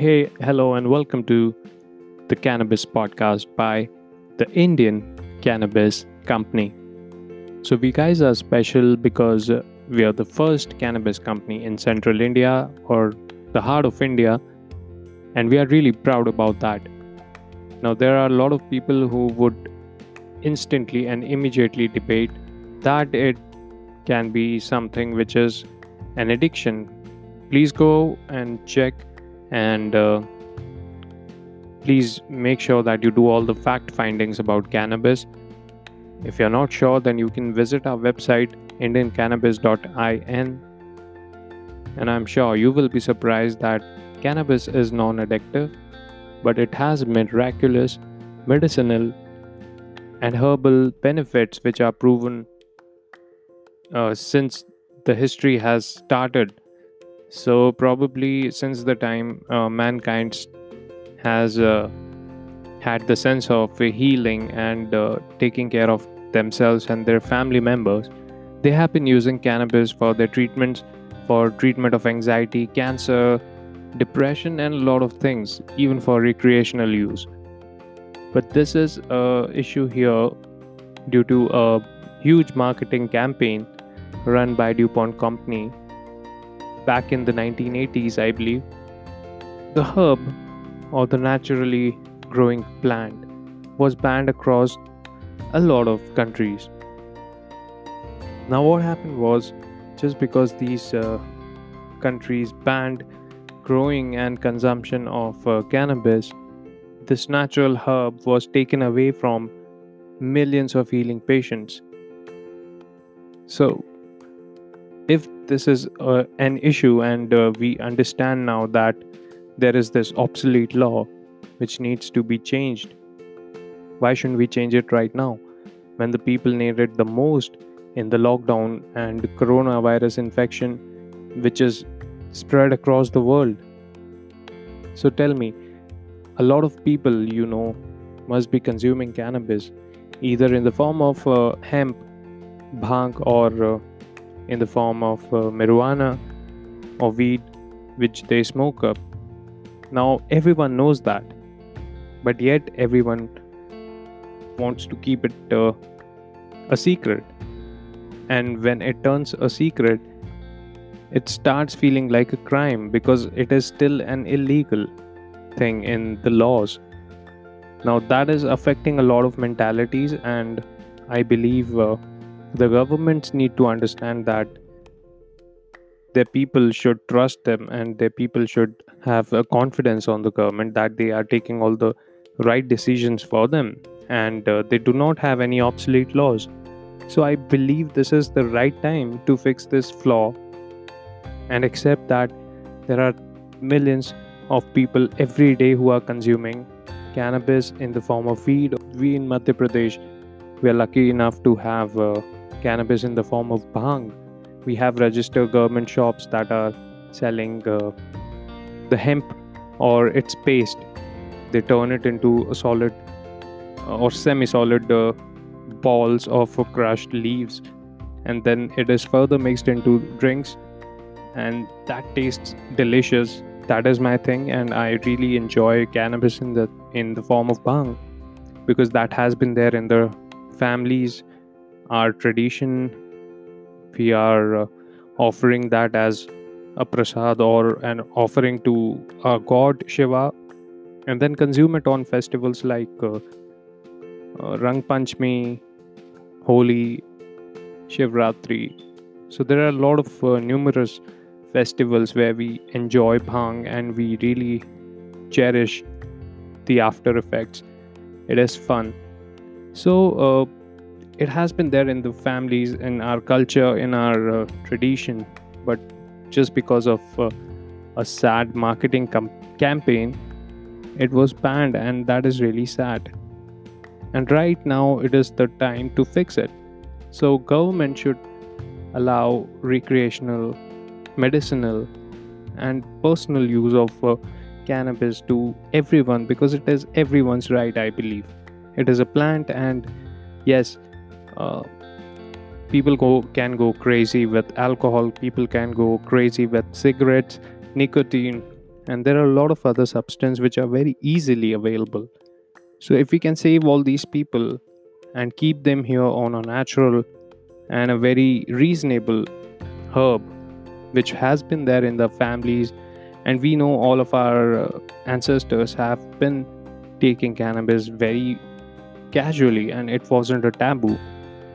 Hey, hello, and welcome to the Cannabis Podcast by the Indian Cannabis Company. So, we guys are special because we are the first cannabis company in central India or the heart of India, and we are really proud about that. Now, there are a lot of people who would instantly and immediately debate that it can be something which is an addiction. Please go and check and uh, please make sure that you do all the fact findings about cannabis. If you're not sure, then you can visit our website indiancannabis.in and I'm sure you will be surprised that cannabis is non addictive, but it has miraculous medicinal and herbal benefits which are proven uh, since the history has started so, probably since the time uh, mankind has uh, had the sense of healing and uh, taking care of themselves and their family members, they have been using cannabis for their treatments, for treatment of anxiety, cancer, depression, and a lot of things, even for recreational use. But this is a issue here due to a huge marketing campaign run by DuPont Company back in the 1980s, I believe, the herb or the naturally growing plant was banned across a lot of countries. Now, what happened was just because these uh, countries banned growing and consumption of uh, cannabis, this natural herb was taken away from millions of healing patients. So, if this is uh, an issue and uh, we understand now that there is this obsolete law which needs to be changed. Why shouldn't we change it right now? When the people need it the most in the lockdown and coronavirus infection which is spread across the world. So tell me a lot of people you know must be consuming cannabis either in the form of uh, hemp bhang or uh, in the form of uh, marijuana or weed which they smoke up. Now, everyone knows that, but yet everyone wants to keep it uh, a secret. And when it turns a secret, it starts feeling like a crime because it is still an illegal thing in the laws. Now, that is affecting a lot of mentalities, and I believe uh, the governments need to understand that their people should trust them and their people should have a confidence on the government that they are taking all the right decisions for them and uh, they do not have any obsolete laws. So i believe this is the right time to fix this flaw and accept that there are millions of people every day who are consuming cannabis in the form of weed. We in madhya pradesh we are lucky enough to have uh, cannabis in the form of bhang. We have registered government shops that are selling uh, the hemp or its paste. They turn it into a solid uh, or semi solid uh, balls of crushed leaves, and then it is further mixed into drinks, and that tastes delicious. That is my thing, and I really enjoy cannabis in the in the form of bhang because that has been there in the families our tradition we are uh, offering that as a prasad or an offering to our god shiva and then consume it on festivals like uh, uh, rang panchami holi shivratri. So there are a lot of uh, numerous festivals where we enjoy bhang and we really cherish the after effects. It is fun. So uh, it has been there in the families in our culture in our uh, tradition but just because of uh, a sad marketing com- campaign it was banned and that is really sad. And right now it is the time to fix it. So government should allow recreational medicinal and personal use of uh, cannabis to everyone because it is everyone's right i believe. It is a plant and yes uh, people go can go crazy with alcohol people can go crazy with cigarettes nicotine and there are a lot of other substances which are very easily available. So if we can save all these people and keep them here on a natural and a very reasonable herb which has been there in the families and we know all of our uh, ancestors have been taking cannabis very casually and it wasn't a taboo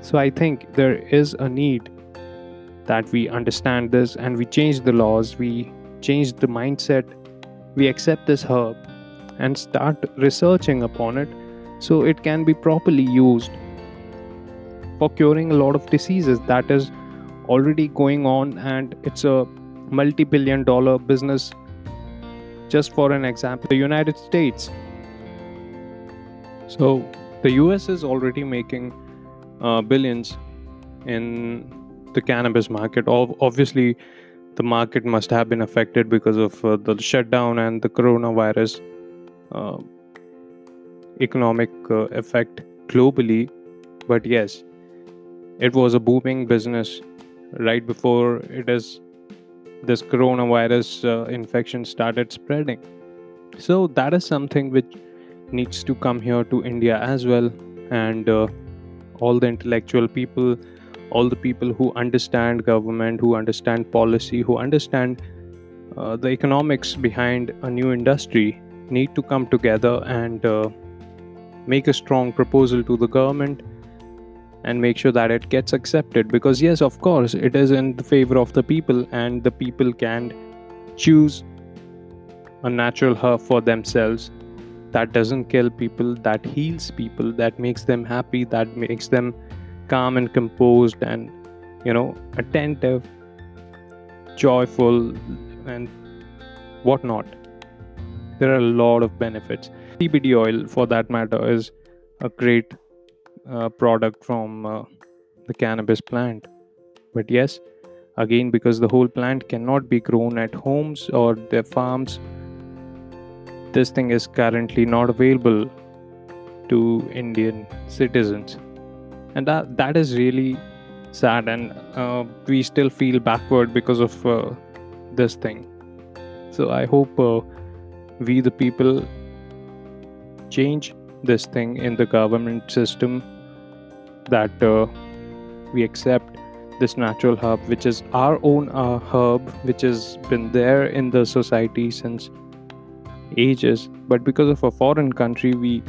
so i think there is a need that we understand this and we change the laws we change the mindset we accept this herb and start researching upon it so it can be properly used for curing a lot of diseases that is already going on and it's a multi-billion dollar business. Just for an example the united states. So the us is already making uh, billions in the cannabis market. Obviously the market must have been affected because of uh, the shutdown and the coronavirus uh, economic uh, effect globally. But yes it was a booming business right before it is this coronavirus uh, infection started spreading. So that is something which needs to come here to india as well. And uh, all the intellectual people all the people who understand government who understand policy who understand uh, the economics behind a new industry need to come together and uh, make a strong proposal to the government and make sure that it gets accepted. Because yes of course it is in the favor of the people and the people can choose a natural herb for themselves that doesn't kill people that heals people that makes them happy that makes them calm and composed and you know attentive joyful and whatnot. There are a lot of benefits. Cbd oil for that matter is a great uh, product from uh, the cannabis plant. But yes again because the whole plant cannot be grown at homes or their farms this thing is currently not available to indian citizens. And that that is really sad and uh, we still feel backward because of uh, this thing. So i hope uh, we the people change this thing in the government system that uh, we accept this natural herb which is our own uh, herb which has been there in the society since ages but because of a foreign country we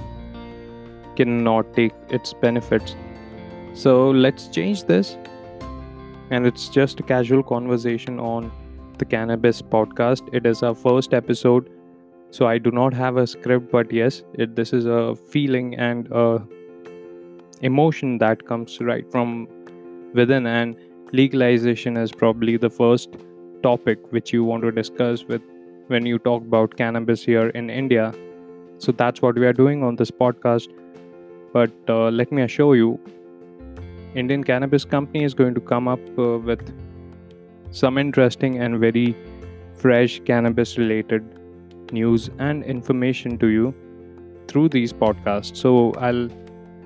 cannot take its benefits. So let's change this. And it's just a casual conversation on the cannabis podcast. It is our first episode. So i do not have a script but yes it, this is a feeling and a emotion that comes right from within. And legalization is probably the first topic which you want to discuss with when you talk about cannabis here in india. So that's what we are doing on this podcast. But uh, let me assure you indian cannabis company is going to come up uh, with some interesting and very fresh cannabis related news and information to you through these podcasts. So i'll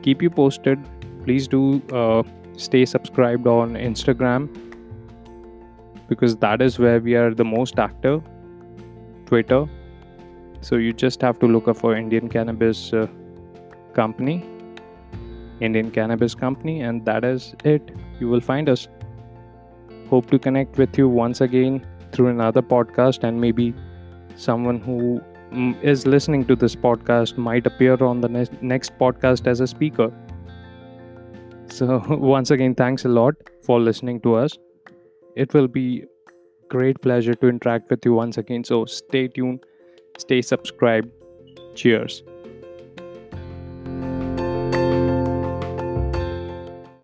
keep you posted. Please do uh, stay subscribed on instagram because that is where we are the most active twitter so you just have to look up for indian cannabis uh, company indian cannabis company and that is it you will find us hope to connect with you once again through another podcast and maybe someone who is listening to this podcast might appear on the ne- next podcast as a speaker. So, once again, thanks a lot for listening to us. It will be great pleasure to interact with you once again. So, stay tuned, stay subscribed. Cheers.